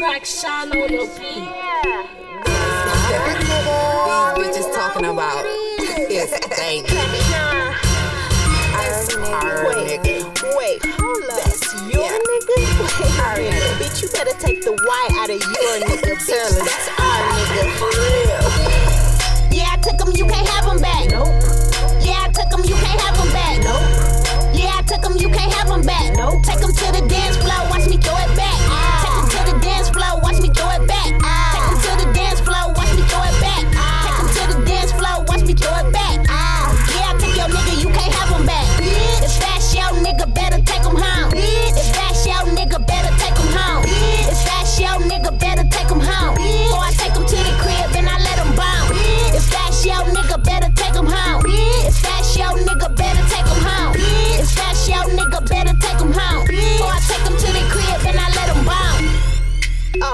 TrackShawn on your beat. These bitches talking about is baby. That's our Wait, nigga. wait, hold up. That's your Yeah. nigga? Wait Our nigga. Bitch, you better take the Y out of your nigga, bitch. Tell him. That's our nigga. For real. Yeah, I took him, you can't have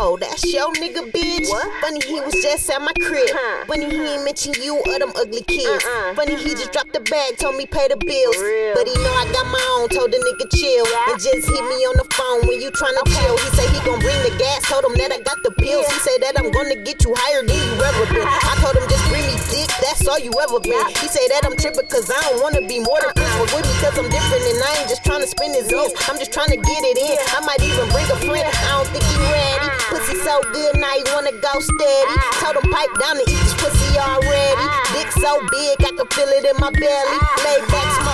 Oh, that's your nigga, bitch. What? Funny he was just at my crib. Huh. Funny he ain't mention you or them ugly kids. Uh-uh. Funny he just dropped the bag, told me pay the bills. real. But he know I got my own, told the nigga chill. And just hit me on the phone when you tryna chill. He say he gon' bring the gas, told him that I got the pills. He say that I'm gonna get you higher than you ever been. I told him just bring me dick, that's all you ever been. He say that I'm trippin' cause I don't wanna be more than uh-uh. friends with me cause I'm different and I ain't just tryna spin his ends. I'm just tryna get it in. I might even bring a friend. I don't think he ready. Pussy so good now you wanna go steady. Told him pipe down and eat this pussy already. Dick so big I can feel it in my belly. Lay back,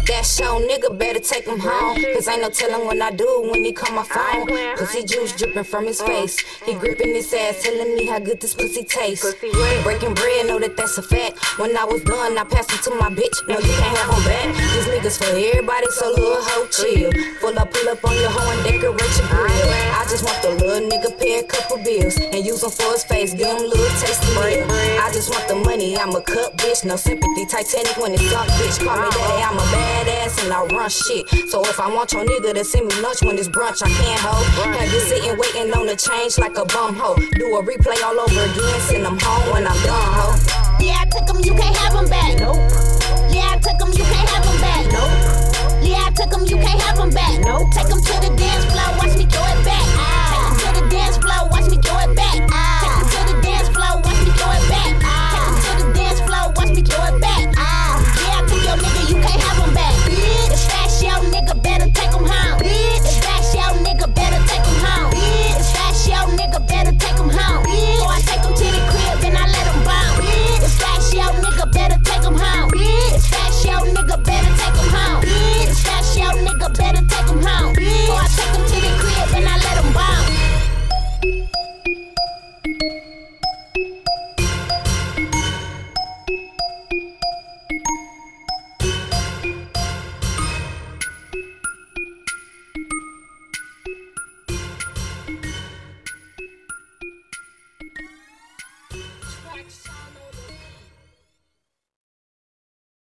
If that's your nigga, better take him home. Cause ain't no telling what I do when he call my phone. Pussy juice dripping from his face. He gripping his ass, telling me how good this pussy tastes. Breaking bread, know that that's a fact. When I was done, I passed it to my bitch. No, you can't have him back. These niggas for everybody, so little hoe chill. Full up, pull up on your hoe and decorate your grill. I just want the little nigga pay a couple bills and use them for his face. Give him a little tasty meal. Just want the money, I'm a cut bitch. No sympathy, Titanic when it's sunk, bitch. Call me daddy, I'm a badass and I run shit. So if I want your nigga to send me lunch when it's brunch, I can't hold. Have you sitting waiting on the change like a bum hoe. Do a replay all over again, send them home when I'm done, ho. Yeah, I took him, you can't have him back.